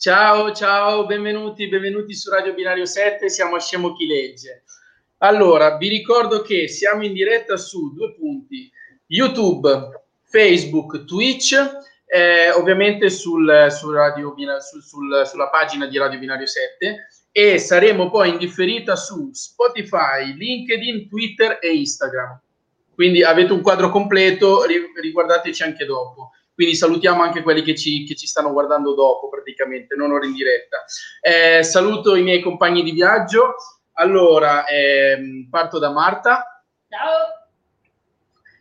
Ciao, ciao, benvenuti, benvenuti su Radio Binario 7, siamo a Scemo Chi Legge. Allora, vi ricordo che siamo in diretta su due punti, YouTube, Facebook, Twitch, eh, ovviamente sul, sul radio, sul, sul, sulla pagina di Radio Binario 7 e saremo poi in differita su Spotify, LinkedIn, Twitter e Instagram. Quindi avete un quadro completo, riguardateci anche dopo. Quindi salutiamo anche quelli che ci, che ci stanno guardando dopo, praticamente, non ora in diretta. Eh, saluto i miei compagni di viaggio. Allora, ehm, parto da Marta. Ciao.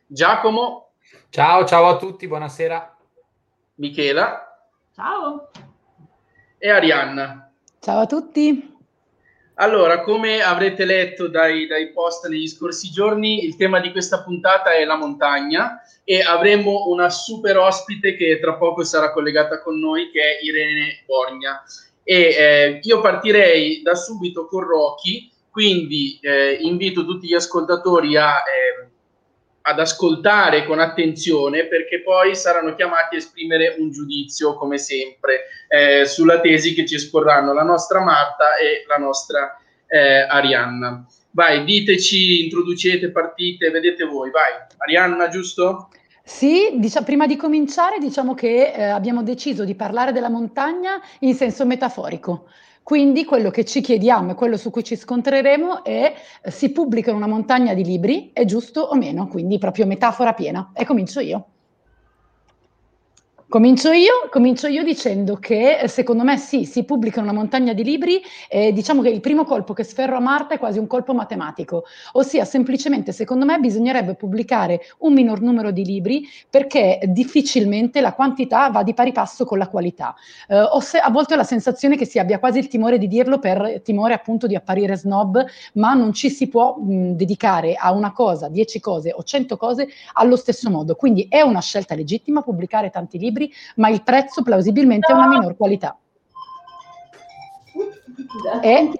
Giacomo. Ciao, ciao a tutti, buonasera. Michela. Ciao. E Arianna. Ciao a tutti. Allora, come avrete letto dai, dai, post negli scorsi giorni, il tema di questa puntata è la montagna e avremo una super ospite che tra poco sarà collegata con noi, che è Irene Borgna. E eh, io partirei da subito con Rocky, quindi eh, invito tutti gli ascoltatori a... Eh, ad ascoltare con attenzione perché poi saranno chiamati a esprimere un giudizio, come sempre, eh, sulla tesi che ci esporranno la nostra Marta e la nostra eh, Arianna. Vai, diteci, introducete, partite, vedete voi, vai. Arianna, giusto? Sì, diciamo, prima di cominciare diciamo che eh, abbiamo deciso di parlare della montagna in senso metaforico. Quindi quello che ci chiediamo e quello su cui ci scontreremo è eh, si pubblica una montagna di libri, è giusto o meno? Quindi proprio metafora piena. E comincio io. Comincio io, comincio io, dicendo che eh, secondo me sì, si pubblica una montagna di libri e diciamo che il primo colpo che sferro a Marta è quasi un colpo matematico, ossia semplicemente secondo me bisognerebbe pubblicare un minor numero di libri perché difficilmente la quantità va di pari passo con la qualità. Eh, se, a volte ho la sensazione che si abbia quasi il timore di dirlo per timore appunto di apparire snob, ma non ci si può mh, dedicare a una cosa, dieci cose o cento cose allo stesso modo. Quindi è una scelta legittima pubblicare tanti libri libri, ma il prezzo plausibilmente è una minor qualità. E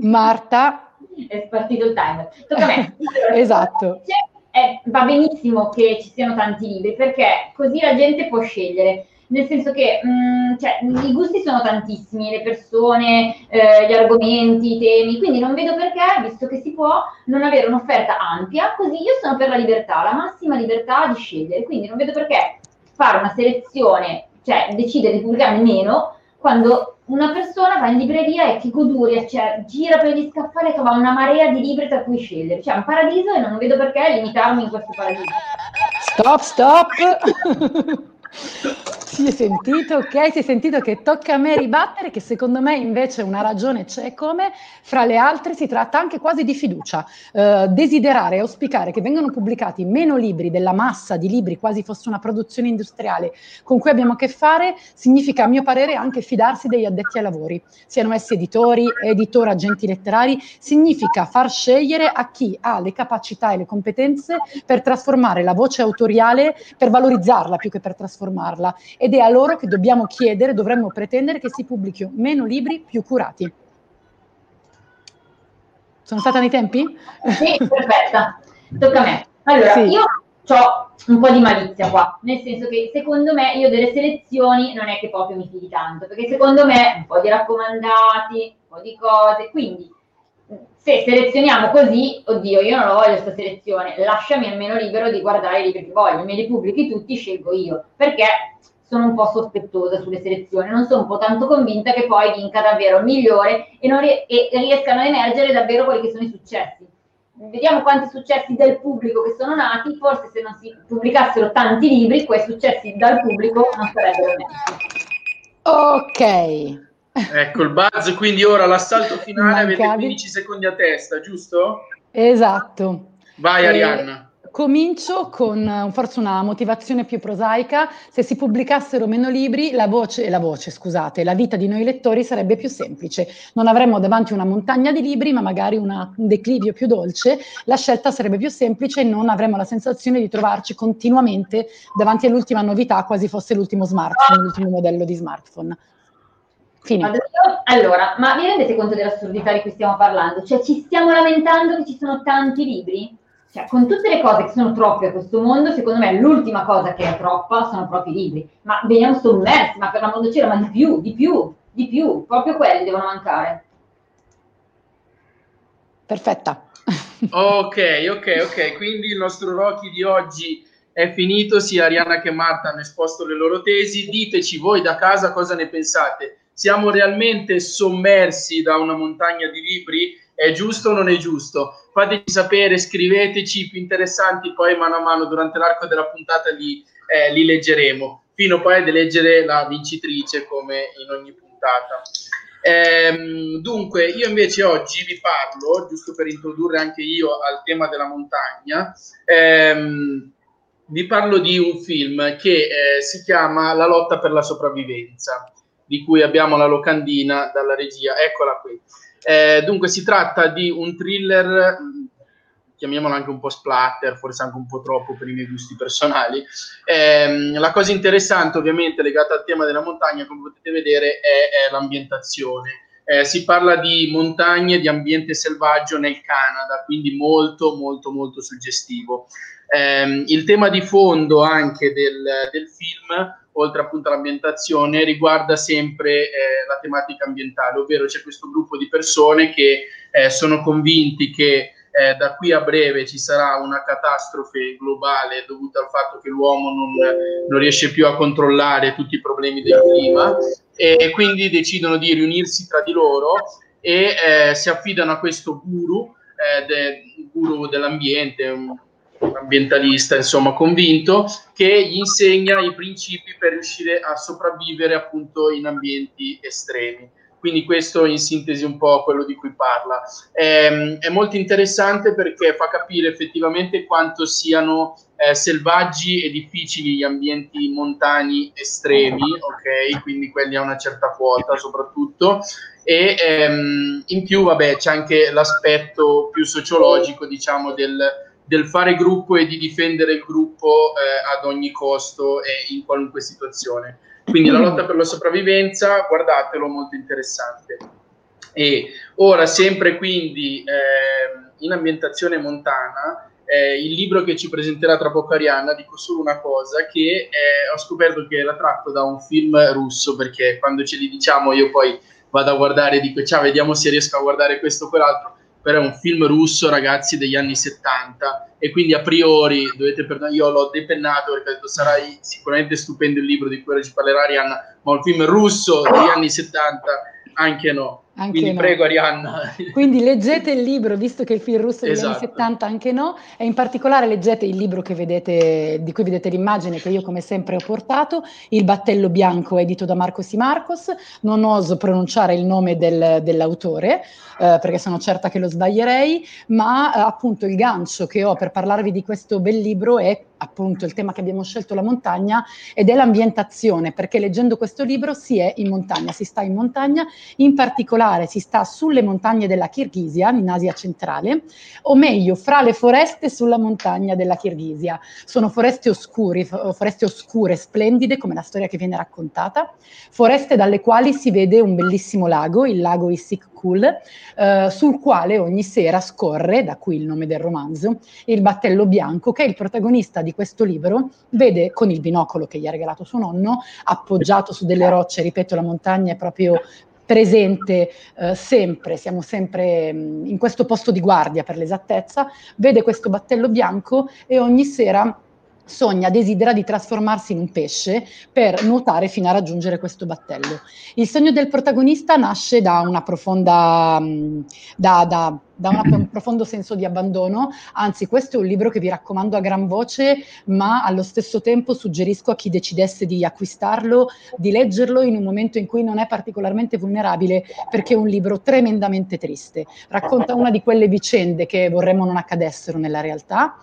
Marta... È partito il timer. Tocca a me. esatto. Eh, va benissimo che ci siano tanti libri perché così la gente può scegliere nel senso che mh, mm, cioè, i gusti sono tantissimi, le persone, eh, gli argomenti, i temi, quindi non vedo perché, visto che si può, non avere un'offerta ampia, così io sono per la libertà, la massima libertà di scegliere, quindi non vedo perché fare una selezione, cioè decidere di pubblicare meno, quando una persona va in libreria e che goduria, cioè gira per gli scaffali e trova una marea di libri tra cui scegliere. Cioè, un paradiso e non vedo perché limitarmi in questo paradiso. Stop, stop! Si è sentito, ok? Si è sentito che tocca a me ribattere, che secondo me invece una ragione c'è come, fra le altre si tratta anche quasi di fiducia. Eh, desiderare e auspicare che vengano pubblicati meno libri della massa di libri, quasi fosse una produzione industriale con cui abbiamo a che fare, significa a mio parere anche fidarsi degli addetti ai lavori, siano essi editori, editori, agenti letterari, significa far scegliere a chi ha le capacità e le competenze per trasformare la voce autoriale, per valorizzarla più che per trasformarla ed è a loro che dobbiamo chiedere, dovremmo pretendere che si pubblichino meno libri più curati. Sono stata nei tempi? Sì, perfetta. Tocca a me. Allora, sì. io ho un po' di malizia qua, nel senso che secondo me io delle selezioni non è che proprio mi fidi tanto, perché secondo me un po' di raccomandati, un po' di cose, quindi se selezioniamo così, oddio, io non lo voglio questa selezione, lasciami almeno libero di guardare i libri che voglio, me li pubblichi tutti, scelgo io, perché sono un po' sospettosa sulle selezioni, non sono un po' tanto convinta che poi vinca davvero il migliore e, rie- e riescano a emergere davvero quelli che sono i successi. Vediamo quanti successi del pubblico che sono nati, forse se non si pubblicassero tanti libri, quei successi dal pubblico non sarebbero nati. Ok. Ecco il buzz, quindi ora l'assalto finale Mancavi. avete 15 secondi a testa, giusto? Esatto. Vai Arianna. Comincio con uh, forse una motivazione più prosaica. Se si pubblicassero meno libri, la voce, la voce, scusate, la vita di noi lettori sarebbe più semplice. Non avremmo davanti una montagna di libri, ma magari una, un declivio più dolce. La scelta sarebbe più semplice e non avremmo la sensazione di trovarci continuamente davanti all'ultima novità, quasi fosse l'ultimo smartphone, l'ultimo modello di smartphone. Finito. Allora, ma vi rendete conto dell'assurdità di cui stiamo parlando? Cioè, ci stiamo lamentando che ci sono tanti libri? Cioè, con tutte le cose che sono troppe a questo mondo, secondo me l'ultima cosa che è troppa sono proprio i libri. Ma veniamo sommersi, ma per la mondo c'era, ma di più, di più. di più, proprio quelli devono mancare. Perfetta. ok, ok, ok, quindi il nostro Rocky di oggi è finito, sia Arianna che Marta hanno esposto le loro tesi, diteci voi da casa cosa ne pensate. Siamo realmente sommersi da una montagna di libri? È giusto o non è giusto? Fateci sapere, scriveteci più interessanti, poi mano a mano durante l'arco della puntata li, eh, li leggeremo, fino poi ad eleggere la vincitrice come in ogni puntata. Ehm, dunque, io invece oggi vi parlo, giusto per introdurre anche io al tema della montagna, ehm, vi parlo di un film che eh, si chiama La lotta per la sopravvivenza, di cui abbiamo la locandina dalla regia. Eccola qui. Eh, dunque, si tratta di un thriller, chiamiamolo anche un po' splatter, forse anche un po' troppo per i miei gusti personali. Eh, la cosa interessante, ovviamente, legata al tema della montagna, come potete vedere, è, è l'ambientazione. Eh, si parla di montagne, di ambiente selvaggio nel Canada, quindi molto, molto, molto suggestivo. Eh, il tema di fondo anche del, del, film, oltre appunto all'ambientazione, riguarda sempre eh, la tematica ambientale, ovvero c'è questo gruppo di persone che eh, sono convinti che eh, da qui a breve ci sarà una catastrofe globale dovuta al fatto che l'uomo non, non riesce più a controllare tutti i problemi del clima e quindi decidono di riunirsi tra di loro e eh, si affidano a questo guru, eh, de, guru dell'ambiente, un, ambientalista, insomma, convinto, che gli insegna i principi per riuscire a sopravvivere appunto in ambienti estremi. Quindi questo in sintesi un po' quello di cui parla. È, ehm, è molto interessante perché fa capire effettivamente quanto siano eh, selvaggi e difficili gli ambienti montani estremi, ok? Quindi quelli a una certa quota soprattutto. E ehm, in più, vabbè, c'è anche l'aspetto più sociologico, diciamo, del, del fare gruppo e di difendere il gruppo eh, ad ogni costo e in qualunque situazione. Quindi la lotta per la sopravvivenza, guardatelo, molto interessante. E ora, sempre quindi eh, in ambientazione montana, eh, il libro che ci presenterà tra poco Arianna, dico solo una cosa, che eh, ho scoperto che era tratto da un film russo, perché quando ce li diciamo io poi vado a guardare e dico ciao, vediamo se riesco a guardare questo o quell'altro però è un film russo, ragazzi, degli anni 70 e quindi a priori dovete perdonare, io l'ho depennato perché sarai sicuramente stupendo il libro di cui ci parlerà Arianna, ma un film russo degli anni 70 anche no. Anche Quindi no. prego Arianna. Quindi leggete il libro, visto che il film russo degli esatto. anni 70 anche no, e in particolare leggete il libro vedete, di cui vedete l'immagine che io come sempre ho portato, Il battello bianco edito da Marcos y Marcos, non oso pronunciare il nome del, dell'autore eh, perché sono certa che lo sbaglierei, ma eh, appunto il gancio che ho per parlarvi di questo bel libro è appunto il tema che abbiamo scelto, la montagna, ed è l'ambientazione, perché leggendo questo libro si è in montagna, si sta in montagna, in particolare si sta sulle montagne della Kirghisia, in Asia centrale, o meglio, fra le foreste sulla montagna della Kirghisia. Sono foreste oscuri, foreste oscure, splendide, come la storia che viene raccontata, foreste dalle quali si vede un bellissimo lago, il lago Issyk Kul, eh, sul quale ogni sera scorre, da qui il nome del romanzo, il battello bianco, che il protagonista di questo libro, vede con il binocolo che gli ha regalato suo nonno, appoggiato su delle rocce, ripeto, la montagna è proprio presente eh, sempre, siamo sempre mh, mm, in questo posto di guardia per l'esattezza, vede questo battello bianco e ogni sera sogna, desidera di trasformarsi in un pesce per nuotare fino a raggiungere questo battello. Il sogno del protagonista nasce da una profonda, mm, da, da, da un profondo senso di abbandono, anzi questo è un libro che vi raccomando a gran voce, ma allo stesso tempo suggerisco a chi decidesse di acquistarlo, di leggerlo in un momento in cui non è particolarmente vulnerabile, perché è un libro tremendamente triste. Racconta una di quelle vicende che vorremmo non accadessero nella realtà.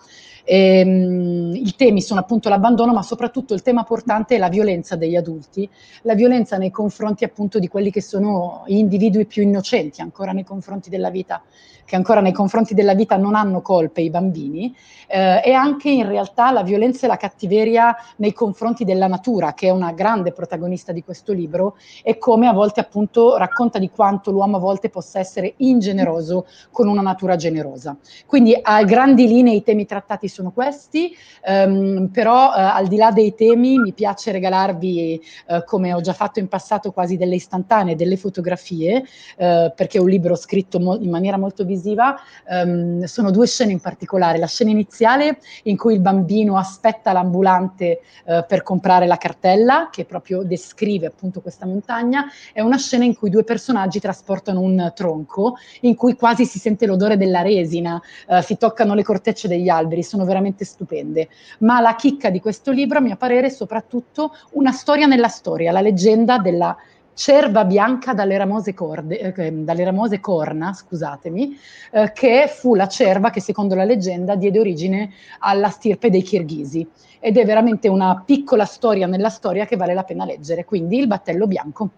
E, um, I temi sono appunto l'abbandono, ma soprattutto il tema portante è la violenza degli adulti, la violenza nei confronti appunto di quelli che sono gli individui più innocenti ancora nei confronti della vita che ancora nei confronti della vita non hanno colpe i bambini, eh, e anche in realtà la violenza e la cattiveria nei confronti della natura, che è una grande protagonista di questo libro, e come a volte appunto racconta di quanto l'uomo a volte possa essere ingeneroso con una natura generosa. Quindi a grandi linee i temi trattati sono questi, ehm, però eh, al di là dei temi mi piace regalarvi, eh, come ho già fatto in passato, quasi delle istantanee, delle fotografie, eh, perché è un libro scritto mo- in maniera molto visiva. Ehm, sono due scene in particolare, la scena iniziale in cui il bambino aspetta l'ambulante per comprare la cartella, che proprio descrive appunto questa montagna, è una scena in cui due personaggi trasportano un tronco, in cui quasi si sente l'odore della resina, eh, si toccano le cortecce degli alberi, sono veramente stupende. Ma la chicca di questo libro, a mio parere, è soprattutto una storia nella storia, la leggenda della cerva bianca dalle ramose, corde, eh, dalle ramose corna, scusatemi, eh, che fu la cerva che secondo la leggenda diede origine alla stirpe dei kirghisi. Ed è veramente una piccola storia nella storia che vale la pena leggere, quindi il battello bianco.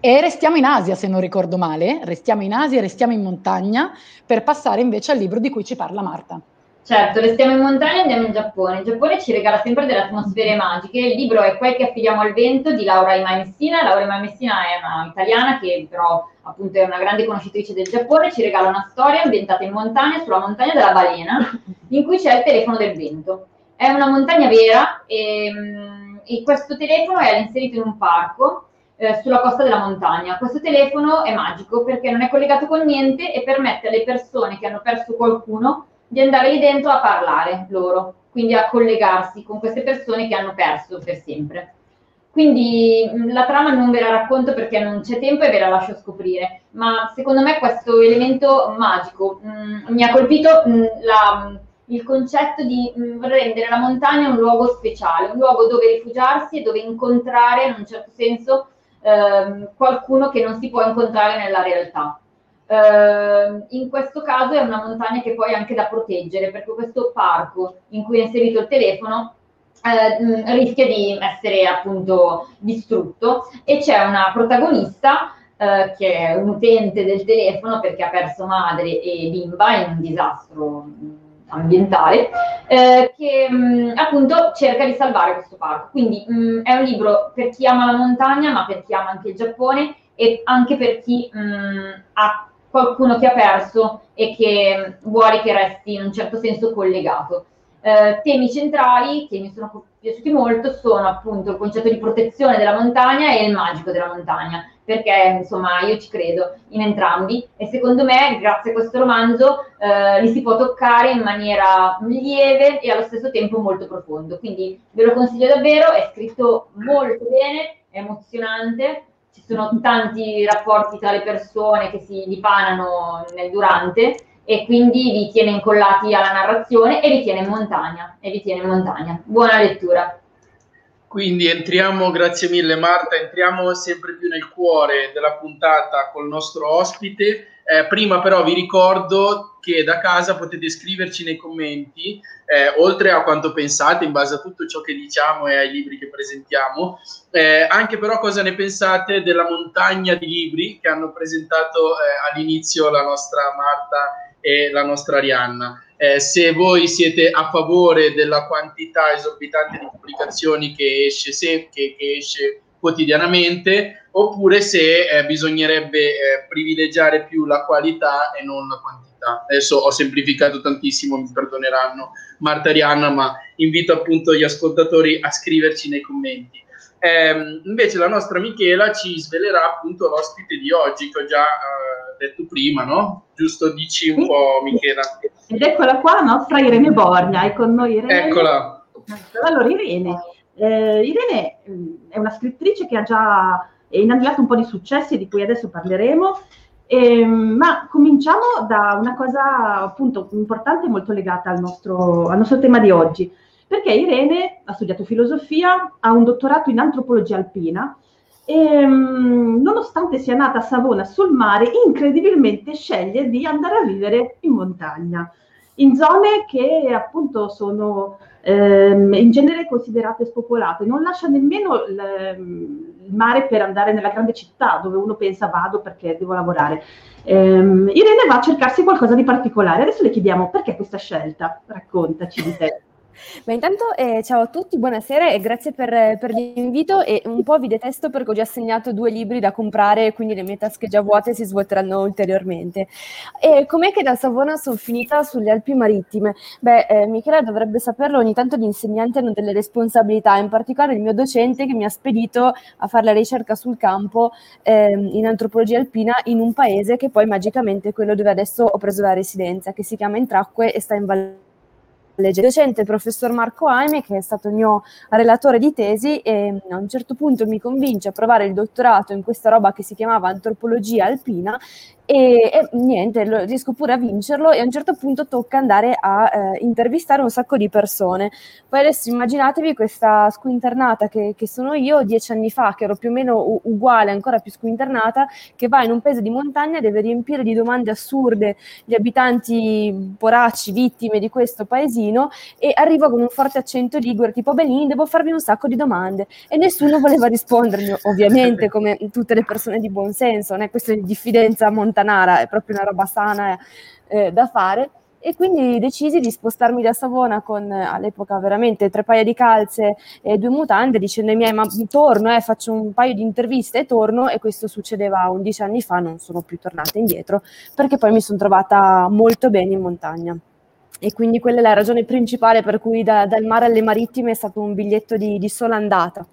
E restiamo in Asia, se non ricordo male, restiamo in Asia, restiamo in montagna, per passare invece al libro di cui ci parla Marta. Certo, restiamo in montagna e andiamo in Giappone. Il Giappone ci regala sempre delle atmosfere magiche. Il libro è Quel che affidiamo al vento di Laura Imai Messina. Laura Imai Messina è una italiana che però appunto è una grande conoscitrice del Giappone. Ci regala una storia ambientata in montagna, sulla montagna della balena, in cui c'è il telefono del vento. È una montagna vera e, e questo telefono è inserito in un parco eh, sulla costa della montagna. Questo telefono è magico perché non è collegato con niente e permette alle persone che hanno perso qualcuno di andare lì dentro a parlare loro, quindi a collegarsi con queste persone che hanno perso per sempre. Quindi la trama non ve la racconto perché non c'è tempo e ve la lascio scoprire, ma secondo me questo elemento magico mh, mi ha colpito mh, la, il concetto di mh, rendere la montagna un luogo speciale, un luogo dove rifugiarsi e dove incontrare in un certo senso ehm, qualcuno che non si può incontrare nella realtà. Uh, in questo caso è una montagna che poi è anche da proteggere perché questo parco in cui è inserito il telefono uh, rischia di essere appunto distrutto e c'è una protagonista uh, che è un utente del telefono perché ha perso madre e bimba in un disastro ambientale eh, che mh, appunto cerca di salvare questo parco. Quindi mh, è un libro per chi ama la montagna, ma per chi ama anche il Giappone e anche per chi mh, ha qualcuno che ha perso e che vuole che resti in un certo senso collegato. Eh, temi centrali che mi sono piaciuti molto sono appunto il concetto di protezione della montagna e il magico della montagna, perché insomma io ci credo in entrambi e secondo me grazie a questo romanzo eh, li si può toccare in maniera lieve e allo stesso tempo molto profondo. Quindi ve lo consiglio davvero, è scritto molto bene, è emozionante ci sono tanti rapporti tra le persone che si dipanano nel durante e quindi vi tiene incollati alla narrazione e vi tiene in montagna. E vi tiene in montagna. Buona lettura. Quindi entriamo, grazie mille Marta, entriamo sempre più nel cuore della puntata col nostro ospite. Eh, prima però vi ricordo che da casa potete scriverci nei commenti, eh, oltre a quanto pensate in base a tutto ciò che diciamo e ai libri che presentiamo, eh, anche però cosa ne pensate della montagna di libri che hanno presentato eh, all'inizio la nostra Marta e la nostra Arianna. Eh, se voi siete a favore della quantità esorbitante di pubblicazioni che esce, se, che, che esce quotidianamente, oppure se eh, bisognerebbe eh, privilegiare più la qualità e non la quantità realtà. Adesso ho semplificato tantissimo, mi perdoneranno Marta e Arianna, ma invito appunto gli ascoltatori a scriverci nei commenti. Eh, invece la nostra Michela ci svelerà appunto l'ospite di oggi che ho già eh, detto prima, no? Giusto, dici un po' Michela. Ed eccola qua, nostra Irene Borgna, è con noi Irene. Eccola. Allora Irene, eh, Irene mm, è una scrittrice che ha già inandato un po' di successi di cui adesso parleremo eh, ma cominciamo da una cosa appunto importante e molto legata al nostro, al nostro tema di oggi, perché Irene ha studiato filosofia, ha un dottorato in antropologia alpina e nonostante sia nata a Savona sul mare, incredibilmente sceglie di andare a vivere in montagna. in zone che appunto sono ehm, in genere considerate spopolate, non lascia nemmeno il, mare per andare nella grande città dove uno pensa vado perché devo lavorare. Ehm, Irene va a cercarsi qualcosa di particolare. Adesso le chiediamo perché questa scelta? Raccontaci di te. Beh, intanto eh, ciao a tutti, buonasera e grazie per, per, l'invito e un po' vi detesto perché ho già assegnato due libri da comprare quindi le mie tasche già vuote si svuoteranno ulteriormente. E com'è che da Savona sono finita sulle Alpi Marittime? Beh, eh, Michela dovrebbe saperlo, ogni tanto gli insegnanti hanno delle responsabilità, in particolare il mio docente che mi ha spedito a fare la ricerca sul campo eh, in antropologia alpina in un paese che poi magicamente è quello dove adesso ho preso la residenza, che si chiama Intracque e sta in Valle legge. Il docente, professor Marco Aime, che è stato il mio relatore di tesi, e a un certo punto mi convince a provare il dottorato in questa roba che si chiamava antropologia alpina e, e, niente, riesco pure a vincerlo e a un certo punto tocca andare a eh, intervistare un sacco di persone. Poi adesso immaginatevi questa squinternata che, che, sono io dieci anni fa, che ero più o meno uguale, ancora più squinternata, che va in un paese di montagna e deve riempire di domande assurde gli abitanti poracci, vittime di questo paesino e arriva con un forte accento ligure, tipo Benin, devo farvi un sacco di domande e nessuno voleva rispondermi, ovviamente come tutte le persone di buon senso, non è questione di diffidenza Montanara, è proprio una roba sana eh, da fare. E quindi decisi di spostarmi da Savona con all'epoca veramente tre paia di calze e due mutande, dicendo ai miei: Ma torno, eh, faccio un paio di interviste e torno. E questo succedeva 11 anni fa, non sono più tornata indietro perché poi mi sono trovata molto bene in montagna. E quindi quella è la ragione principale per cui da, dal mare alle marittime è stato un biglietto di, di sola andata.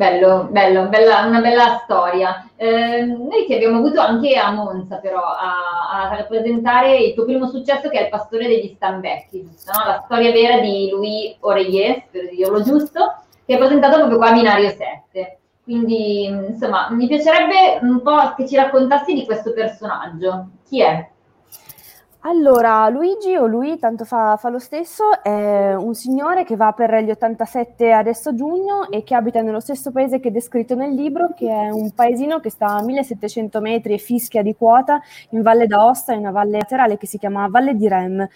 Bello, bello, bella, una bella storia. Eh, noi ti abbiamo avuto anche a Monza però a, a, rappresentare il tuo primo successo che è il pastore degli Stambecchi, giusto? No? La storia vera di Louis Oreillet, per dirlo giusto, che è presentato proprio qua a Binario 7. Quindi, insomma, mi piacerebbe un po' che ci raccontassi di questo personaggio. Chi è? Allora, Luigi o lui, tanto fa, fa, lo stesso, è un signore che va per gli 87 adesso giugno e che abita nello stesso paese che è descritto nel libro, che è un paesino che sta a 1700 metri e fischia di quota in Valle d'Aosta, in una valle laterale che si chiama Valle di Rem.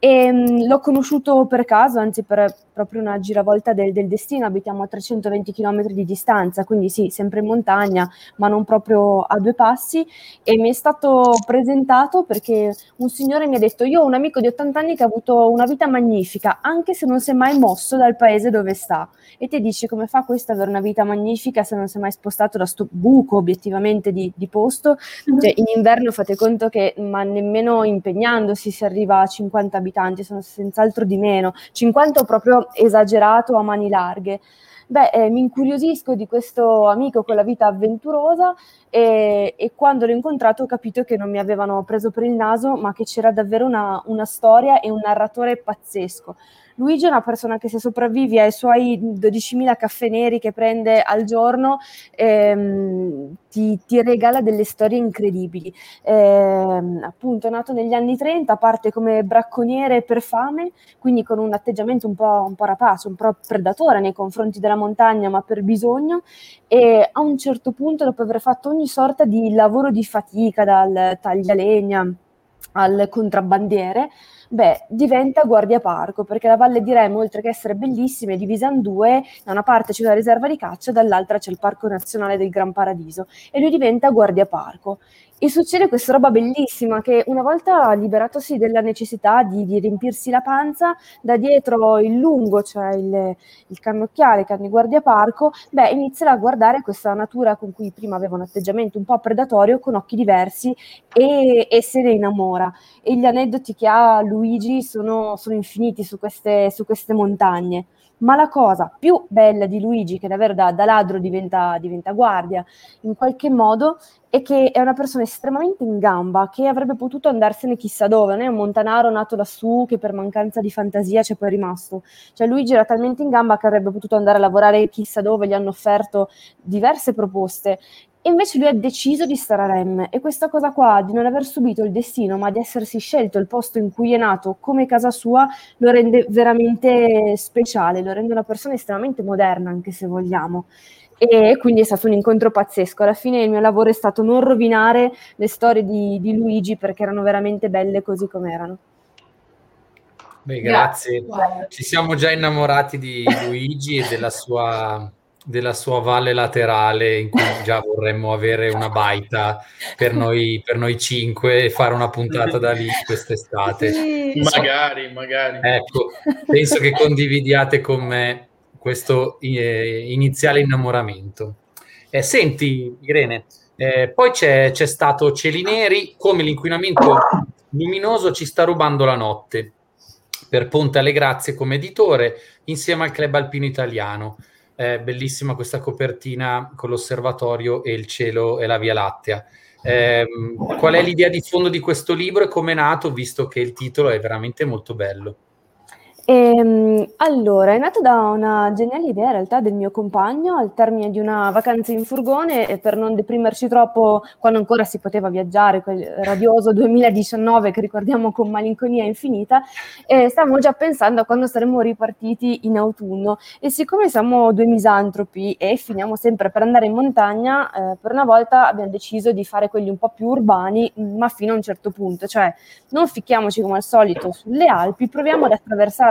E, mh, l'ho conosciuto per caso, anzi per proprio una giravolta del, del, destino, abitiamo a 320 km di distanza, quindi sì, sempre in montagna, ma non proprio a due passi, e mi è stato presentato perché un signore mi ha detto, io ho un amico di 80 anni che ha avuto una vita magnifica, anche se non si è mai mosso dal paese dove sta. E ti dici, come fa questo ad avere una vita magnifica se non si è mai spostato da sto buco obiettivamente di, di posto? Mm-hmm. Cioè, in inverno fate conto che, ma nemmeno impegnandosi si arriva a 50 abitanti, sono senz'altro di meno, 50 o esagerato a mani larghe. Beh, eh, mi incuriosisco di questo amico con la vita avventurosa e, e, quando l'ho incontrato ho capito che non mi avevano preso per il naso, ma che c'era davvero una, una storia e un narratore pazzesco. Luigi è una persona che se sopravvivi ai suoi 12.000 caffè neri che prende al giorno, ehm, ti, ti, regala delle storie incredibili. Eh, appunto, è nato negli anni 30, parte come bracconiere per fame, quindi con un atteggiamento un po', un po' rapace, un po' predatore nei confronti della montagna, ma per bisogno. E a un certo punto, dopo aver fatto ogni sorta di lavoro di fatica, dal taglialegna al contrabbandiere, beh, diventa guardia parco, perché la Valle di Remo, oltre che essere bellissima, è divisa in due, da una parte c'è la riserva di caccia, dall'altra c'è il Parco Nazionale del Gran Paradiso, e lui diventa guardia parco. E succede questa roba bellissima che una volta liberatosi della necessità di, di riempirsi la panza, da dietro il lungo, cioè il, il cannocchiale, carne guardia parco, beh, inizia a guardare questa natura con cui prima aveva un atteggiamento un po' predatorio, con occhi diversi e, e se ne innamora. E gli aneddoti che ha Luigi sono, sono infiniti su queste, su queste montagne. Ma la cosa più bella di Luigi, che davvero da, da ladro diventa, diventa, guardia, in qualche modo, è che è una persona estremamente in gamba, che avrebbe potuto andarsene chissà dove, non è un montanaro nato lassù che per mancanza di fantasia c'è poi rimasto. Cioè Luigi era talmente in gamba che avrebbe potuto andare a lavorare chissà dove, gli hanno offerto diverse proposte e invece lui ha deciso di stare a Rem e questa cosa qua di non aver subito il destino ma di essersi scelto il posto in cui è nato come casa sua lo rende veramente speciale, lo rende una persona estremamente moderna anche se vogliamo. e quindi è stato un incontro pazzesco. Alla fine il mio lavoro è stato non rovinare le storie di, di Luigi perché erano veramente belle così come erano. Beh, grazie. grazie. Ci siamo già innamorati di Luigi e della sua, della sua valle laterale in cui già vorremmo avere una baita per noi, per noi cinque e fare una puntata da lì quest'estate. Sì. Magari, magari. Ecco, penso che condividiate con me questo eh, iniziale innamoramento. Eh, senti, Irene, eh, poi c'è, c'è stato Cieli Neri, come l'inquinamento luminoso ci sta rubando la notte, per Ponte alle Grazie come editore, insieme al Club Alpino Italiano. Eh, bellissima questa copertina con l'osservatorio e il cielo e la Via Lattea. Eh, qual è l'idea di fondo di questo libro e come è nato, visto che il titolo è veramente molto bello? Ehm, allora, è nato da una geniale idea in realtà del mio compagno al termine di una vacanza in furgone e per non deprimerci troppo quando ancora si poteva viaggiare, quel radioso 2019 che ricordiamo con malinconia infinita, e stavamo già pensando a quando saremmo ripartiti in autunno. E siccome siamo due misantropi e finiamo sempre per andare in montagna, eh, per una volta abbiamo deciso di fare quelli un po' più urbani, ma fino a un certo punto, cioè non ficchiamoci come al solito sulle Alpi, proviamo ad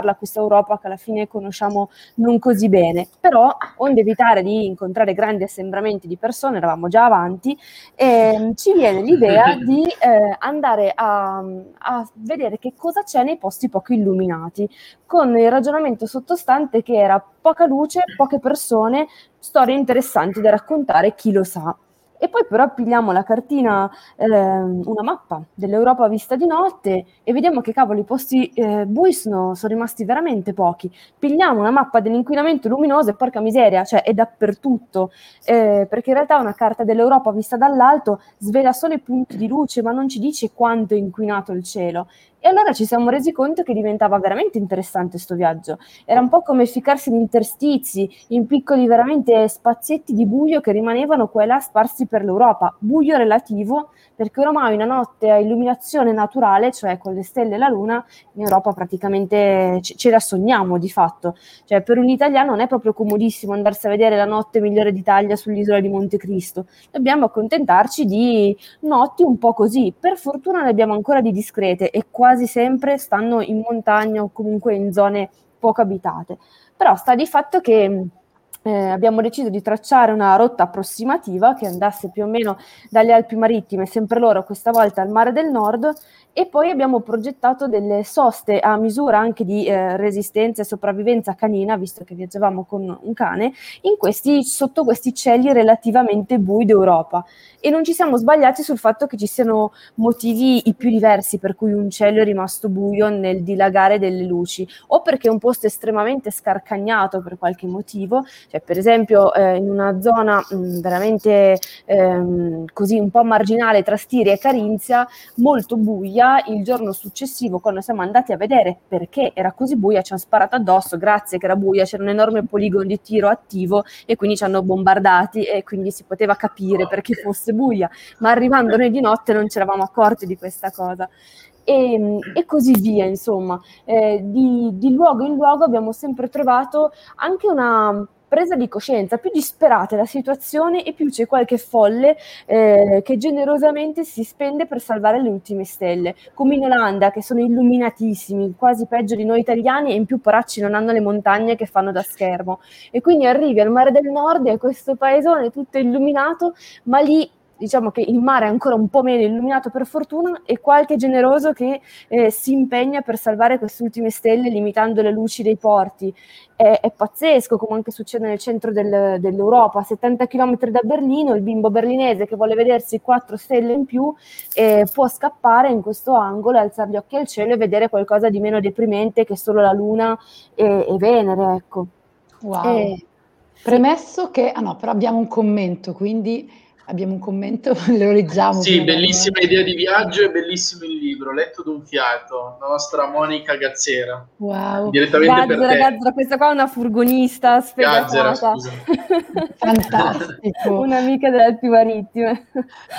attraversarla a questa Europa che alla fine conosciamo non così bene. Però, onde evitare di incontrare grandi assembramenti di persone, eravamo già avanti, eh, ci viene l'idea di eh, andare a, a vedere che cosa c'è nei posti poco illuminati, con il ragionamento sottostante che era poca luce, poche persone, storie interessanti da raccontare, chi lo sa. E poi però pigliamo la cartina, eh, una mappa dell'Europa vista di notte e vediamo che cavolo i posti eh, bui sono, sono, rimasti veramente pochi. Pigliamo una mappa dell'inquinamento luminoso e porca miseria, cioè è dappertutto, eh, perché in realtà una carta dell'Europa vista dall'alto svela solo i punti di luce ma non ci dice quanto è inquinato il cielo. E allora ci siamo resi conto che diventava veramente interessante questo viaggio. Era un po' come ficcarsi in interstizi, in piccoli veramente spazietti di buio che rimanevano qua e là sparsi per l'Europa. Buio relativo, perché ormai una notte a illuminazione naturale, cioè con le stelle e la luna, in Europa praticamente ce, la sogniamo di fatto. Cioè per un italiano non è proprio comodissimo andarsi a vedere la notte migliore d'Italia sull'isola di Montecristo. Dobbiamo accontentarci di notti un po' così. Per fortuna ne abbiamo ancora di discrete e qua quasi sempre stanno in montagna o comunque in zone poco abitate. Però sta di fatto che eh, abbiamo deciso di tracciare una rotta approssimativa che andasse più o meno dalle Alpi Marittime, sempre loro, questa volta al Mare del Nord, e poi abbiamo progettato delle soste a misura anche di eh, resistenza e sopravvivenza canina, visto che viaggiavamo con un cane, questi, sotto questi cieli relativamente bui d'Europa. E non ci siamo sbagliati sul fatto che ci siano motivi i più diversi per cui un cielo è rimasto buio nel dilagare delle luci, o perché è un posto estremamente scarcagnato per qualche motivo, cioè per esempio eh, in una zona mh, veramente ehm, così un po' marginale tra Stiria e Carinzia, molto buia, il giorno successivo, quando siamo andati a vedere perché era così buia, ci hanno sparato addosso, grazie che era buia, c'era un enorme poligono di tiro attivo e quindi ci hanno bombardati e quindi si poteva capire perché fosse buia, ma arrivando noi di notte non ci eravamo accorti di questa cosa. E, e, così via, insomma. Eh, di, di, luogo in luogo abbiamo sempre trovato anche una, presa di coscienza, più disperata la situazione e più c'è qualche folle eh, che generosamente si spende per salvare le ultime stelle, come in Olanda che sono illuminatissimi, quasi peggio di noi italiani e in più poracci non hanno le montagne che fanno da schermo. E quindi arrivi al mare del nord e questo paesone tutto illuminato, ma lì diciamo che il mare è ancora un po' meno illuminato per fortuna e qualche generoso che eh, si impegna per salvare queste ultime stelle limitando le luci dei porti. È, è pazzesco, come anche succede nel centro del, dell'Europa, a 70 km da Berlino, il bimbo berlinese che vuole vedersi quattro stelle in più eh, può scappare in questo angolo, alzare gli occhi al cielo e vedere qualcosa di meno deprimente che solo la Luna e, e Venere. Ecco. Wow. E, Premesso sì. che, ah no, però abbiamo un commento, quindi Abbiamo un commento, lo leggiamo. Sì, bellissima idea di viaggio e bellissimo il libro, letto d'un fiato, la nostra Monica Gazzera. Wow. Direttamente Gazzera, per te. Gazzera, questa qua è una furgonista scusa. Fantastico. Un'amica delle Alpi Marittime.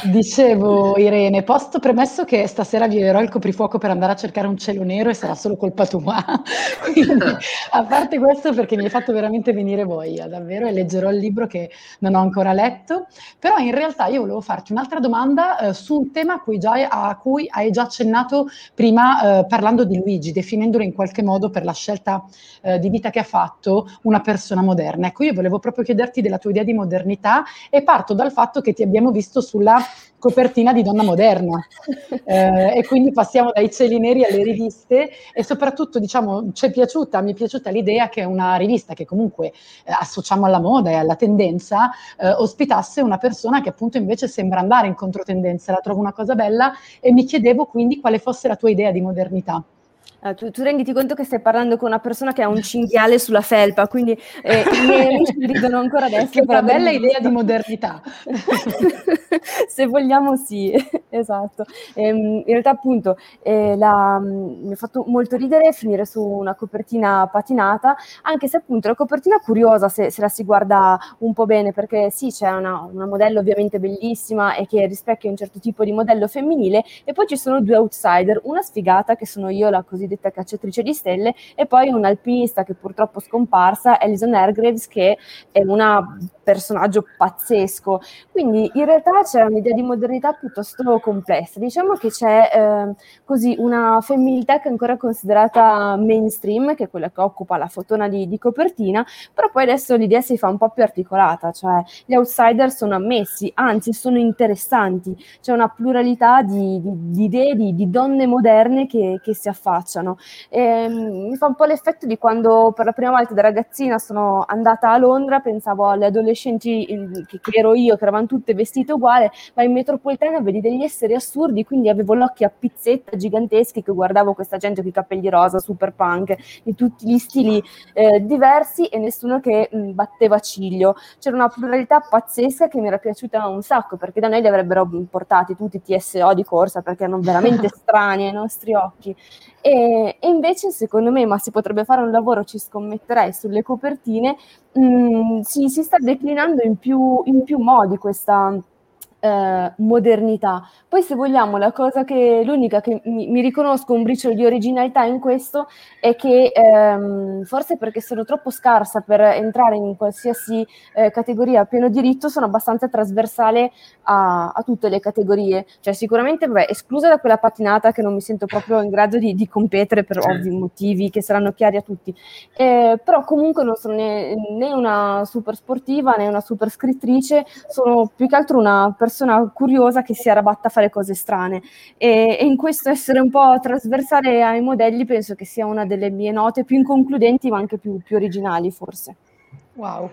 Dicevo, Irene, posto premesso che stasera violerò il coprifuoco per andare a cercare un cielo nero e sarà solo colpa tua. Quindi, a parte questo, perché mi hai fatto veramente venire voglia, davvero, e leggerò il libro che non ho ancora letto, però in realtà io volevo farti un'altra domanda eh, su un tema a cui, già, a cui, hai già accennato prima eh, parlando di Luigi, definendolo in qualche modo per la scelta eh, di vita che ha fatto una persona moderna. Ecco, io volevo proprio chiederti della tua idea di modernità e parto dal fatto che ti abbiamo visto sulla copertina di Donna Moderna. Eh, e quindi passiamo dai cieli neri alle riviste. E soprattutto diciamo ci è piaciuta, mi è piaciuta l'idea che una rivista che comunque eh, associamo alla moda e alla tendenza eh, ospitasse una persona che appunto invece sembra andare in controtendenza, la trovo una cosa bella e mi chiedevo quindi quale fosse la tua idea di modernità. Uh, tu, tu, renditi conto che stai parlando con una persona che ha un cinghiale sulla felpa, quindi eh, i miei amici ridono ancora adesso. Che una bella idea di modernità. Se vogliamo sì, esatto. Ehm, in realtà appunto eh, la, mm, mi ha fatto molto ridere finire su una copertina patinata, anche se appunto la copertina è curiosa se, se la si guarda un po' bene, perché sì, c'è una, una modello ovviamente bellissima e che rispecchia un certo tipo di modello femminile, e poi ci sono due outsider, una sfigata che sono io, la così cosiddetta cacciatrice di stelle, e poi un alpinista che purtroppo è scomparsa, Alison Airgraves, che è un personaggio pazzesco. Quindi in realtà c'è un'idea di modernità piuttosto complessa. Diciamo che c'è eh, così una femminilità che è ancora considerata mainstream, che è quella che occupa la fotona di, di copertina, però poi adesso l'idea si fa un po' più articolata, cioè gli outsider sono ammessi, anzi sono interessanti, c'è una pluralità di, di, di idee, di, di, donne moderne che, che si affacciano piacciono. E, ehm, mi fa un po' l'effetto di quando per la prima volta da ragazzina sono andata a Londra, pensavo alle adolescenti che, che ero io, che eravamo tutte vestite uguali, ma in metropolitana vedi degli esseri assurdi, quindi avevo l'occhio a pizzetta giganteschi che guardavo questa gente con i capelli rosa, super punk, di tutti gli stili eh, diversi e nessuno che mh, batteva ciglio. C'era una pluralità pazzesca che mi era piaciuta un sacco, perché da noi li avrebbero portati tutti TSO di corsa, perché erano veramente strani ai nostri occhi. E, e, invece, secondo me, ma si potrebbe fare un lavoro, ci scommetterei sulle copertine, mh, mm, si, si, sta declinando in più, in più modi questa, eh, modernità. Poi se vogliamo, la cosa che l'unica che mi, mi, riconosco un briciolo di originalità in questo è che ehm, forse perché sono troppo scarsa per entrare in qualsiasi eh, categoria a pieno diritto, sono abbastanza trasversale a, a tutte le categorie. Cioè sicuramente, vabbè, esclusa da quella patinata che non mi sento proprio in grado di, di competere per ovvi motivi che saranno chiari a tutti. Eh, però comunque non sono né, né una super sportiva né una super scrittrice, sono più che altro una persona persona curiosa che si arrabatta a fare cose strane e, e, in questo essere un po' trasversale ai modelli penso che sia una delle mie note più inconcludenti ma anche più, più originali forse. Wow,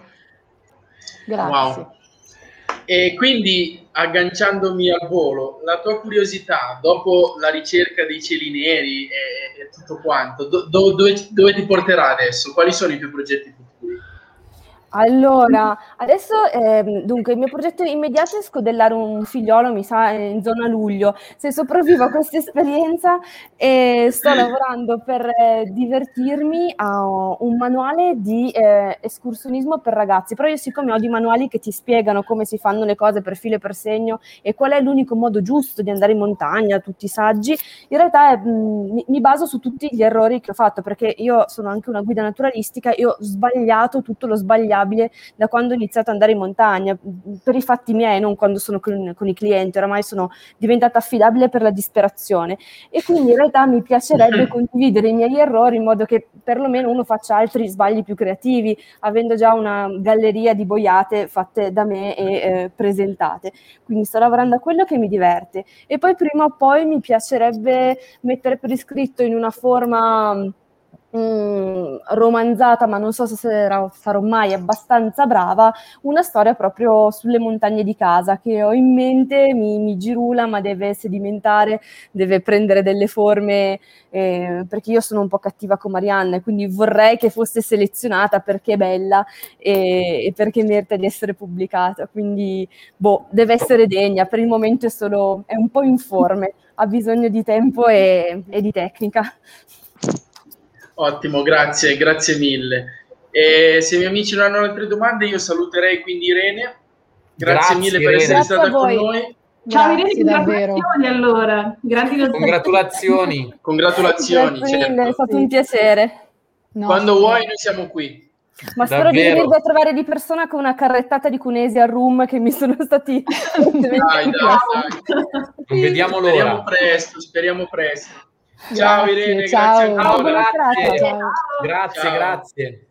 grazie. Wow. E quindi agganciandomi al volo, la tua curiosità dopo la ricerca dei cieli neri e, e tutto quanto, do, do, dove, dove ti porterà adesso? Quali sono i tuoi progetti futuri? Allora, adesso eh, dunque il mio progetto immediato è scodellare un figliolo, mi sa, in zona luglio. Se sopravvivo a questa esperienza eh, sto lavorando per eh, divertirmi a un manuale di eh, escursionismo per ragazzi, però io siccome ho di manuali che ti spiegano come si fanno le cose per filo e per segno e qual è l'unico modo giusto di andare in montagna, tutti i saggi, in realtà mh, mm, mi, mi baso su tutti gli errori che ho fatto, perché io sono anche una guida naturalistica e ho sbagliato tutto lo sbagliato affidabile da quando ho iniziato ad andare in montagna, per i fatti miei, non quando sono con, con i clienti, oramai sono diventata affidabile per la disperazione e quindi in realtà mi piacerebbe condividere i miei errori in modo che perlomeno uno faccia altri sbagli più creativi, avendo già una galleria di boiate fatte da me e eh, presentate. Quindi sto lavorando a quello che mi diverte e poi prima o poi mi piacerebbe mettere per iscritto in una forma mm, romanzata, ma non so se sarà, sarò mai abbastanza brava, una storia proprio sulle montagne di casa che ho in mente, mi, mi girula, ma deve sedimentare, deve prendere delle forme, eh, perché io sono un po' cattiva con Marianne, quindi vorrei che fosse selezionata perché è bella e, e perché merita di essere pubblicata. Quindi, boh, deve essere degna. Per il momento è solo, è un po' informe, ha bisogno di tempo e, e di tecnica. Ottimo, grazie, grazie mille. E se i miei amici non hanno altre domande, io saluterei quindi Irene. Grazie, grazie mille Irene. per essere grazie stata con noi. Ciao Irene, congratulazioni allora. Grandi congratulazioni. congratulazioni. Certo. È stato un piacere. No, Quando sì. vuoi noi siamo qui. Ma spero Davvero? di venirvi a trovare di persona con una carrettata di cunesi al room che mi sono stati... dai, dai, dai. vediamo l'ora. Speriamo presto, speriamo presto. Ciao grazie, Irene, ciao. grazie. Grazie, ciao. grazie, ciao. grazie.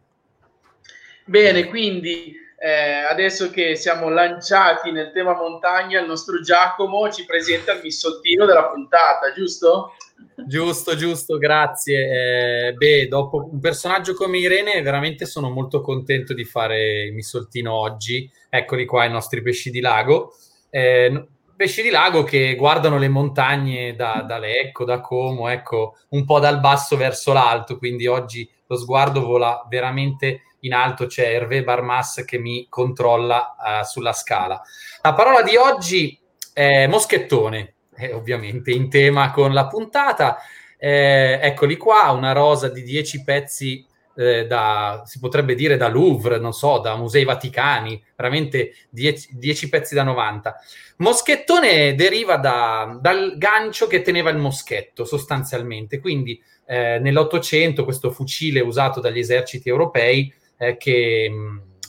Bene, quindi eh, adesso che siamo lanciati nel tema montagna, il nostro Giacomo ci presenta il missoltino della puntata, giusto? Giusto, giusto, grazie. Eh, beh, dopo un personaggio come Irene, veramente sono molto contento di fare il missoltino oggi. Eccoli qua i nostri pesci di lago. Eh, pesci di lago che guardano le montagne da, da Lecco, da Como, ecco, un po' dal basso verso l'alto, quindi oggi lo sguardo vola veramente in alto, c'è Hervé Barmas che mi controlla uh, sulla scala. La parola di oggi è moschettone, eh, ovviamente in tema con la puntata. Eh, eccoli qua, una rosa di 10 pezzi eh, da, si potrebbe dire da Louvre, non so, da Musei Vaticani, veramente 10 pezzi da 90. Moschettone deriva da, dal gancio che teneva il moschetto, sostanzialmente. Quindi eh, nell'Ottocento questo fucile usato dagli eserciti europei eh, che,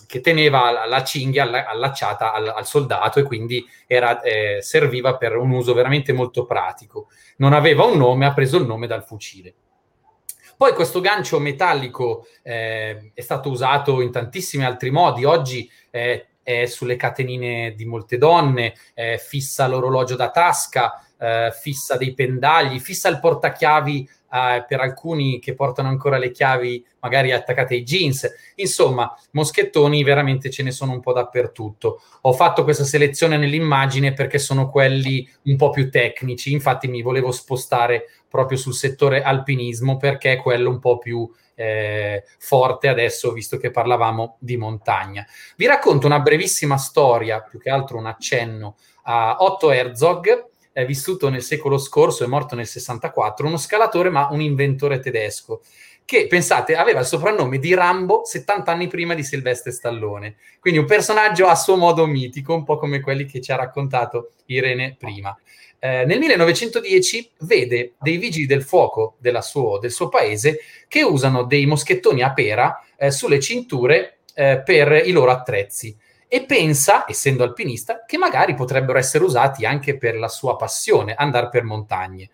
che, teneva la cinghia allacciata al, al soldato e quindi era, eh, serviva per un uso veramente molto pratico. Non aveva un nome, ha preso il nome dal fucile. Poi questo gancio metallico eh, è stato usato in tantissimi altri modi. Oggi eh, è sulle catenine di molte donne, eh, fissa l'orologio da tasca, eh, fissa dei pendagli, fissa il portachiavi eh, per alcuni che portano ancora le chiavi magari attaccate ai jeans. Insomma, moschettoni veramente ce ne sono un po' dappertutto. Ho fatto questa selezione nell'immagine perché sono quelli un po' più tecnici, infatti mi volevo spostare proprio sul settore alpinismo perché è quello un po' più eh, forte adesso, visto che parlavamo di montagna. Vi racconto una brevissima storia, più che altro un accenno a Otto Herzog, è vissuto nel secolo scorso, è morto nel 64, uno scalatore ma un inventore tedesco che, pensate, aveva il soprannome di Rambo 70 anni prima di Silvestre Stallone. Quindi un personaggio a suo modo mitico, un po' come quelli che ci ha raccontato Irene prima. Eh, nel 1910 vede dei vigili del fuoco suo, del suo paese che usano dei moschettoni a pera eh, sulle cinture eh, per i loro attrezzi e pensa, essendo alpinista, che magari potrebbero essere usati anche per la sua passione, andare per montagne.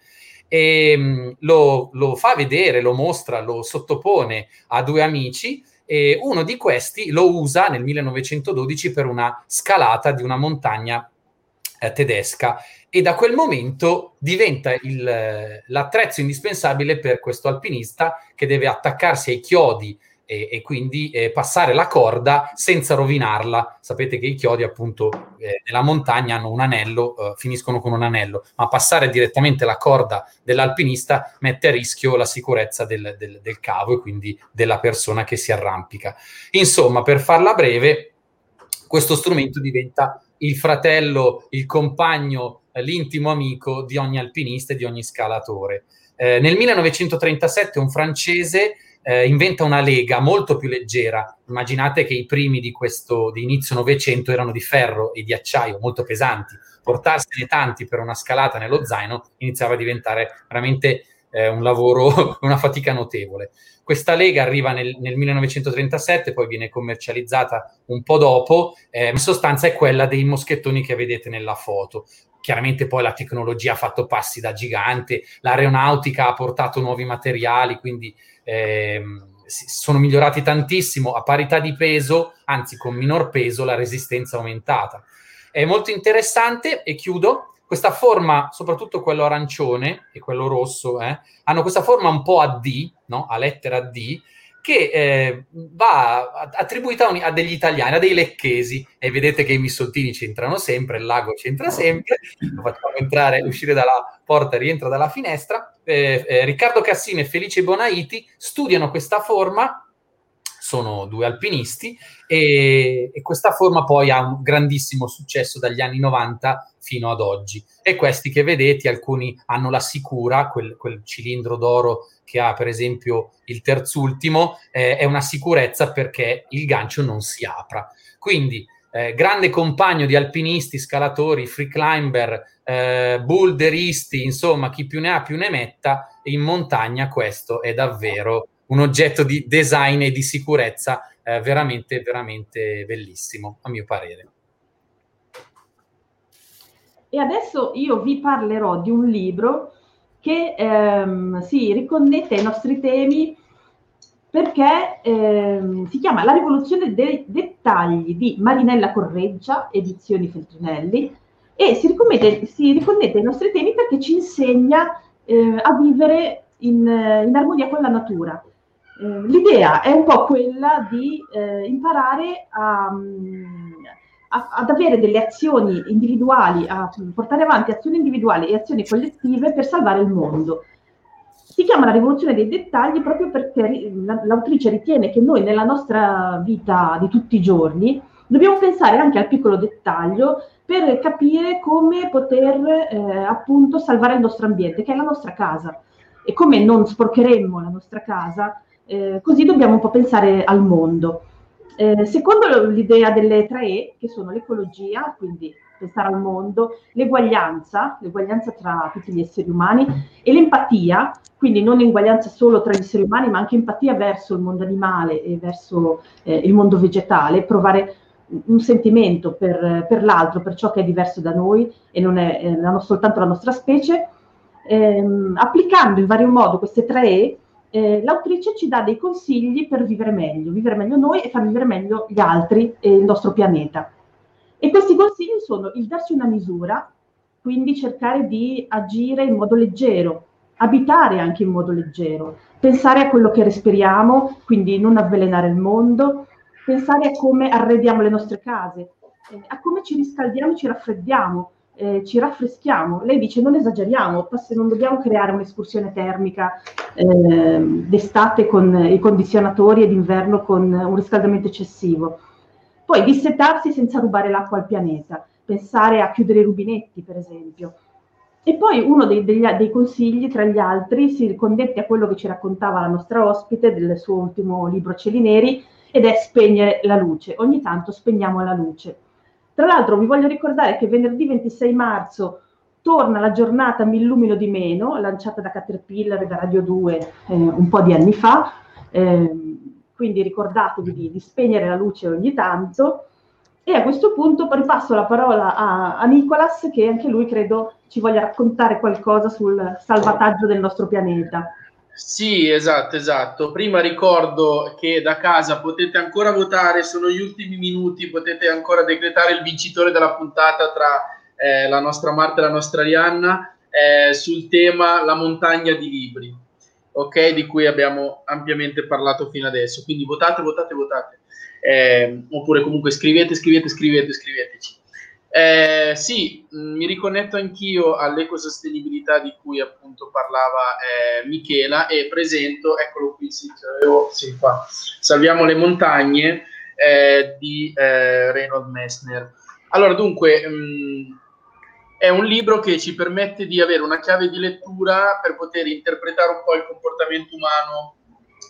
E, mh, lo, lo, fa vedere, lo mostra, lo sottopone a due amici e uno di questi lo usa nel 1912 per una scalata di una montagna eh, tedesca. E da quel momento diventa il, l'attrezzo indispensabile per questo alpinista che deve attaccarsi ai chiodi e, e quindi eh, passare la corda senza rovinarla. Sapete che i chiodi appunto eh, nella montagna hanno un anello, eh, finiscono con un anello, ma passare direttamente la corda dell'alpinista mette a rischio la sicurezza del, del, del cavo e quindi della persona che si arrampica. Insomma, per farla breve, questo strumento diventa il fratello, il compagno, eh, l'intimo amico di ogni alpinista e di ogni scalatore. Eh, nel 1937 un francese eh, inventa una lega molto più leggera. Immaginate che i primi di questo di inizio Novecento erano di ferro e di acciaio, molto pesanti. Portarsene tanti per una scalata nello zaino iniziava a diventare veramente eh, un lavoro, una fatica notevole. Questa lega arriva nel, nel, 1937, poi viene commercializzata un po' dopo, eh, in sostanza è quella dei moschettoni che vedete nella foto. Chiaramente poi la tecnologia ha fatto passi da gigante, l'aeronautica ha portato nuovi materiali, quindi ehm, sono migliorati tantissimo a parità di peso, anzi con minor peso la resistenza è aumentata. È molto interessante e chiudo questa forma, soprattutto quello arancione e quello rosso, eh, hanno questa forma un po' a D, no? a lettera D, che eh, va attribuita a degli italiani, a dei lecchesi, e vedete che i missottini c'entrano sempre, il lago c'entra sempre, lo facciamo entrare, uscire dalla porta e rientra dalla finestra. Eh, eh, Riccardo Cassini e Felice Bonaiti studiano questa forma, sono due alpinisti, e, e questa forma poi ha un grandissimo successo dagli anni 90 fino ad oggi. E questi che vedete, alcuni hanno la sicura, quel, quel cilindro d'oro che ha per esempio il terzultimo, eh, è una sicurezza perché il gancio non si apra. Quindi eh, grande compagno di alpinisti, scalatori, free climber, eh, boulderisti, insomma chi più ne ha più ne metta, in montagna questo è davvero un oggetto di design e di sicurezza eh, veramente, veramente bellissimo, a mio parere. E adesso io vi parlerò di un libro che ehm, si riconnette ai nostri temi perché ehm, si chiama La rivoluzione dei dettagli di Marinella Correggia, edizioni Feltrinelli, e si si riconnette ai nostri temi perché ci insegna eh, a vivere in, in, armonia con la natura. Eh, l'idea è un po' quella di eh, imparare a, a, ad avere delle azioni individuali, a portare avanti azioni individuali e azioni collettive per salvare il mondo. Si chiama la rivoluzione dei dettagli proprio perché l'autrice ritiene che noi nella nostra vita di tutti i giorni dobbiamo pensare anche al piccolo dettaglio per capire come poter eh, appunto salvare il nostro ambiente, che è la nostra casa. E come non sporcheremmo la nostra casa, eh, così dobbiamo un po' pensare al mondo. Eh, secondo l'idea delle tre E, che sono l'ecologia, quindi pensare al mondo, l'eguaglianza, l'eguaglianza tra tutti gli esseri umani, e l'empatia, quindi non eguaglianza solo tra gli esseri umani, ma anche empatia verso il mondo animale e verso eh, il mondo vegetale, provare un sentimento per, per, l'altro, per ciò che è diverso da noi e non è eh, soltanto la nostra specie, ehm, applicando in vario modo queste tre E eh, l'autrice ci dà dei consigli per vivere meglio, vivere meglio noi e far vivere meglio gli altri e il nostro pianeta. E questi consigli sono il darsi una misura, quindi cercare di agire in modo leggero, abitare anche in modo leggero, pensare a quello che respiriamo, quindi non avvelenare il mondo, pensare a come arrediamo le nostre case, a come ci riscaldiamo e ci raffreddiamo, eh, ci raffreschiamo. Lei dice non esageriamo, non dobbiamo creare un'escursione termica eh, d'estate con i condizionatori e d'inverno con un riscaldamento eccessivo. Poi dissetarsi senza rubare l'acqua al pianeta, pensare a chiudere i rubinetti per esempio. E poi uno dei, degli, dei, consigli, tra gli altri, si riconnette a quello che ci raccontava la nostra ospite del suo ultimo libro Cieli Neri, ed è spegnere la luce. Ogni tanto spegniamo la luce. Tra l'altro vi voglio ricordare che venerdì 26 marzo torna la giornata Mi illumino di meno, lanciata da Caterpillar e da Radio 2 eh, un po' di anni fa, eh, quindi ricordatevi di, di, spegnere la luce ogni tanto. E a questo punto ripasso la parola a, a Nicolas, che anche lui credo ci voglia raccontare qualcosa sul salvataggio del nostro pianeta. Sì, esatto, esatto. Prima ricordo che da casa potete ancora votare, sono gli ultimi minuti, potete ancora decretare il vincitore della puntata tra eh, la nostra Marta e la nostra Arianna eh, sul tema La montagna di libri, ok? Di cui abbiamo ampiamente parlato fino adesso. Quindi votate, votate, votate. Eh, oppure comunque scrivete, scrivete, scrivete, scriveteci. Eh, sì, mm, mi riconnetto anch'io all'ecosostenibilità di cui appunto parlava eh, Michela e presento, eccolo qui, sì, avevo, sì, qua, Salviamo le montagne eh, di eh, Reynold Messner. Allora, dunque, mh, mm, è un libro che ci permette di avere una chiave di lettura per poter interpretare un po' il comportamento umano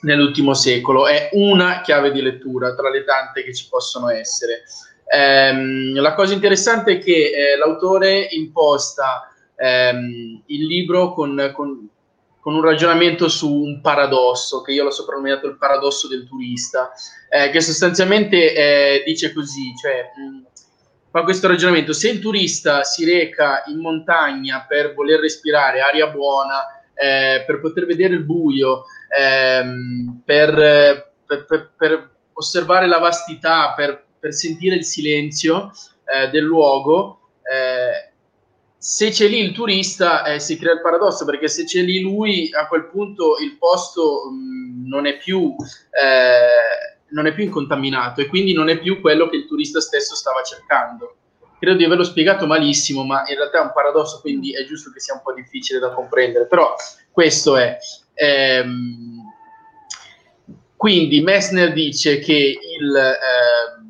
nell'ultimo secolo. È una chiave di lettura tra le tante che ci possono essere. Ehm, la cosa interessante è che eh, l'autore imposta ehm, il libro con, con, con, un ragionamento su un paradosso, che io l'ho soprannominato il paradosso del turista, eh, che sostanzialmente eh, dice così, cioè mh, fa questo ragionamento, se il turista si reca in montagna per voler respirare aria buona, eh, per poter vedere il buio, ehm, per, per, per, per osservare la vastità, per per sentire il silenzio eh, del luogo, eh, se c'è lì il turista eh, si crea il paradosso perché se c'è lì lui a quel punto il posto mh, non, è più, eh, non è più incontaminato e quindi non è più quello che il turista stesso stava cercando. Credo di averlo spiegato malissimo, ma in realtà è un paradosso, quindi è giusto che sia un po' difficile da comprendere, però questo è. Ehm, quindi Messner dice che il... Ehm,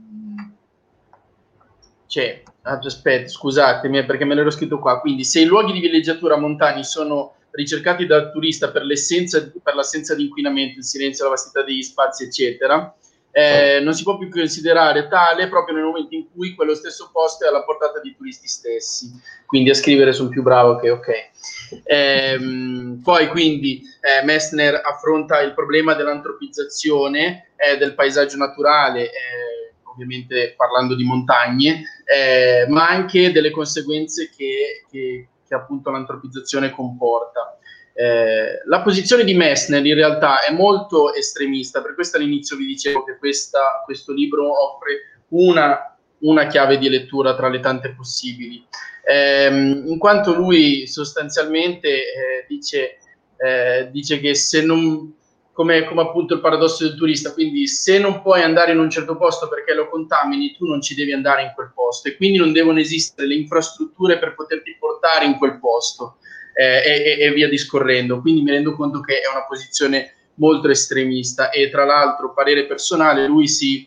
cioè, aspetta, scusatemi perché me l'ero scritto qua. Quindi, se i luoghi di villeggiatura montani sono ricercati dal turista per, l'essenza, per l'assenza di inquinamento, il silenzio, la vastità degli spazi, eccetera, eh, non si può più considerare tale proprio nel momento in cui quello stesso posto è alla portata dei turisti stessi. Quindi a scrivere sono più bravo che ok. Ehm, poi quindi eh, Messner affronta il problema dell'antropizzazione eh, del paesaggio naturale, eh, ovviamente parlando di montagne, eh, ma anche delle conseguenze che, che, che appunto l'antropizzazione comporta. Eh, la posizione di Messner in realtà è molto estremista, per questo all'inizio vi dicevo che questa, questo libro offre una, una, chiave di lettura tra le tante possibili, eh, in quanto lui sostanzialmente eh, dice, eh, dice, che se non, come, come appunto il paradosso del turista, quindi se non puoi andare in un certo posto perché lo contamini, tu non ci devi andare in quel posto. E quindi non devono esistere le infrastrutture per poterti portare in quel posto eh, e, e, via discorrendo. Quindi mi rendo conto che è una posizione molto estremista. E tra l'altro, parere personale, lui si,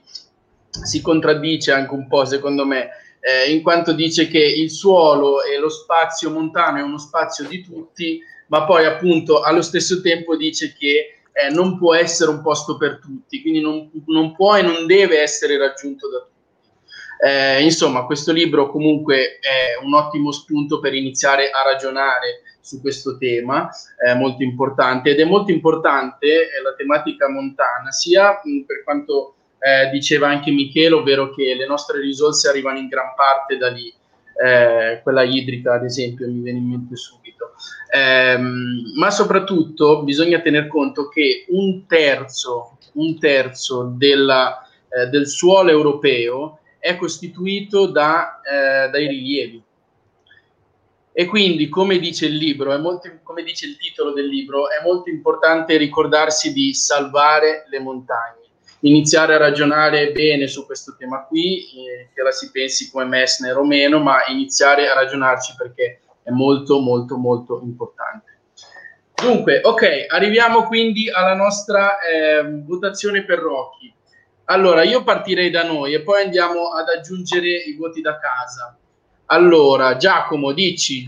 si contraddice anche un po', secondo me, eh, in quanto dice che il suolo e lo spazio montano è uno spazio di tutti, ma poi appunto allo stesso tempo dice che eh, non può essere un posto per tutti, quindi non, non può e non deve essere raggiunto da tutti. Eh, insomma, questo libro comunque è un ottimo spunto per iniziare a ragionare su questo tema, eh, molto importante ed è molto importante eh, la tematica montana, sia per quanto eh, diceva anche Michele, ovvero che le nostre risorse arrivano in gran parte da lì, eh, quella idrica ad esempio mi viene in mente subito, ehm, ma soprattutto bisogna tener conto che un terzo, un terzo della, eh, del suolo europeo è costituito da, eh, dai rilievi. E quindi, come dice il libro, molto, come dice il titolo del libro, è molto importante ricordarsi di salvare le montagne, iniziare a ragionare bene su questo tema qui, eh, che la si pensi come Messner o meno, ma iniziare a ragionarci perché è molto, molto, molto importante. Dunque, ok, arriviamo quindi alla nostra eh, votazione per Rocky. Allora, io partirei da noi e poi andiamo ad aggiungere i voti da casa. Allora, Giacomo, dici.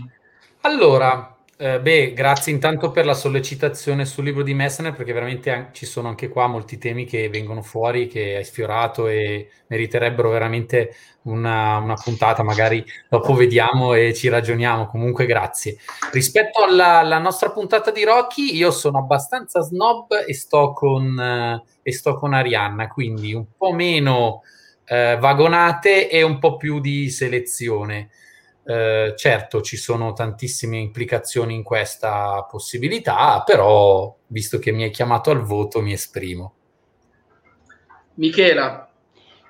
Allora, eh, beh, grazie intanto per la sollecitazione sul libro di Messner, perché veramente an- ci sono anche qua molti temi che vengono fuori, che hai sfiorato e meriterebbero veramente una, una puntata. Magari dopo vediamo e ci ragioniamo. Comunque, grazie. Rispetto alla, alla nostra puntata di Rocky, io sono abbastanza snob e sto con, eh, e sto con Arianna, quindi un po' meno eh, vagonate e un po' più di selezione. Eh, certo, ci sono tantissime implicazioni in questa possibilità, però visto che mi hai chiamato al voto, mi esprimo. Michela.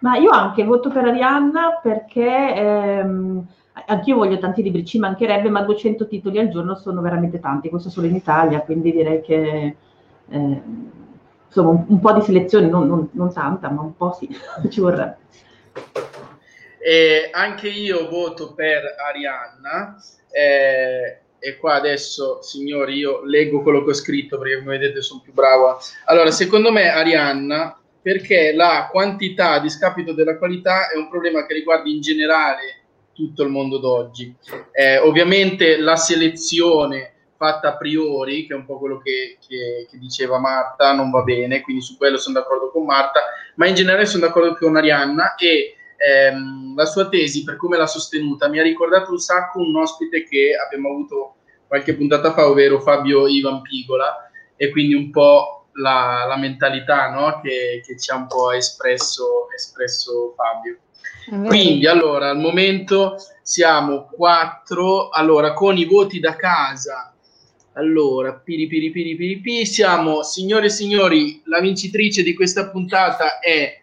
Ma io anche voto per Arianna perché ehm, anch'io voglio tanti libri, ci mancherebbe, ma 200 titoli al giorno sono veramente tanti, questo solo in Italia, quindi direi che eh, insomma un, un, po' di selezione, non, non, non tanta, ma un po' sì, ci vorrebbe. E anche io voto per Arianna. Eh, e qua adesso, signori, io leggo quello che ho scritto perché come vedete sono più brava. Allora, secondo me Arianna, perché la quantità a discapito della qualità è un problema che riguarda in generale tutto il mondo d'oggi. Eh, ovviamente la selezione fatta a priori, che è un po' quello che, che, che, diceva Marta, non va bene, quindi su quello sono d'accordo con Marta, ma in generale sono d'accordo con Arianna e ehm, la sua tesi, per come l'ha sostenuta, mi ha ricordato un sacco un ospite che abbiamo avuto qualche puntata fa, ovvero Fabio Ivan Pigola, e quindi un po' la, la mentalità no? che, che, ci ha un po' espresso, espresso Fabio. Quindi allora al momento siamo quattro, allora con i voti da casa, allora piri piri piri piri piri, siamo signore e signori, la vincitrice di questa puntata è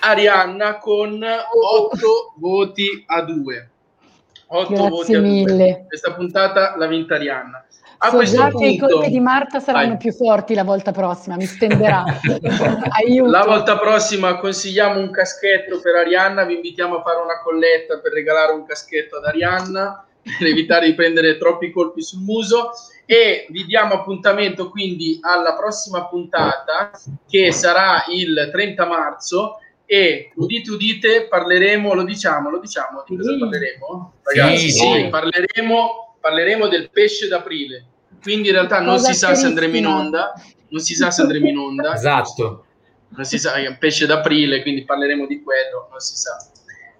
Arianna con 8 voti a 2. 8 Grazie voti a mille. due. Questa puntata l'ha vinta Arianna. A so questo già che i punto, colpi di Marta saranno Vai. più forti la volta prossima, mi stenderà. Aiuto. la volta prossima consigliamo un caschetto per Arianna, vi invitiamo a fare una colletta per regalare un caschetto ad Arianna per evitare di prendere troppi colpi sul muso e vi diamo appuntamento quindi alla prossima puntata che sarà il 30 marzo e udite udite parleremo, lo diciamo, lo diciamo di cosa parleremo? Ragazzi, Sì, sì, parleremo, parleremo del pesce d'aprile. Quindi in realtà non Cosa si sa se andremo in onda, non si sa se andremo in onda. Esatto. Non si sa, è un pesce d'aprile, quindi parleremo di quello, non si sa.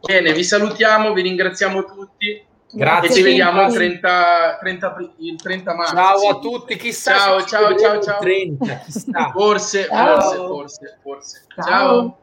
Bene, vi salutiamo, vi ringraziamo tutti Grazie. e ci vediamo il Sì. 30, 30 apri- il 30 marzo. Ciao a tutti, chissà Ciao, ciao, ciao, ciao. 30, chissà. Forse, Ciao. forse, forse, forse. Ciao. ciao.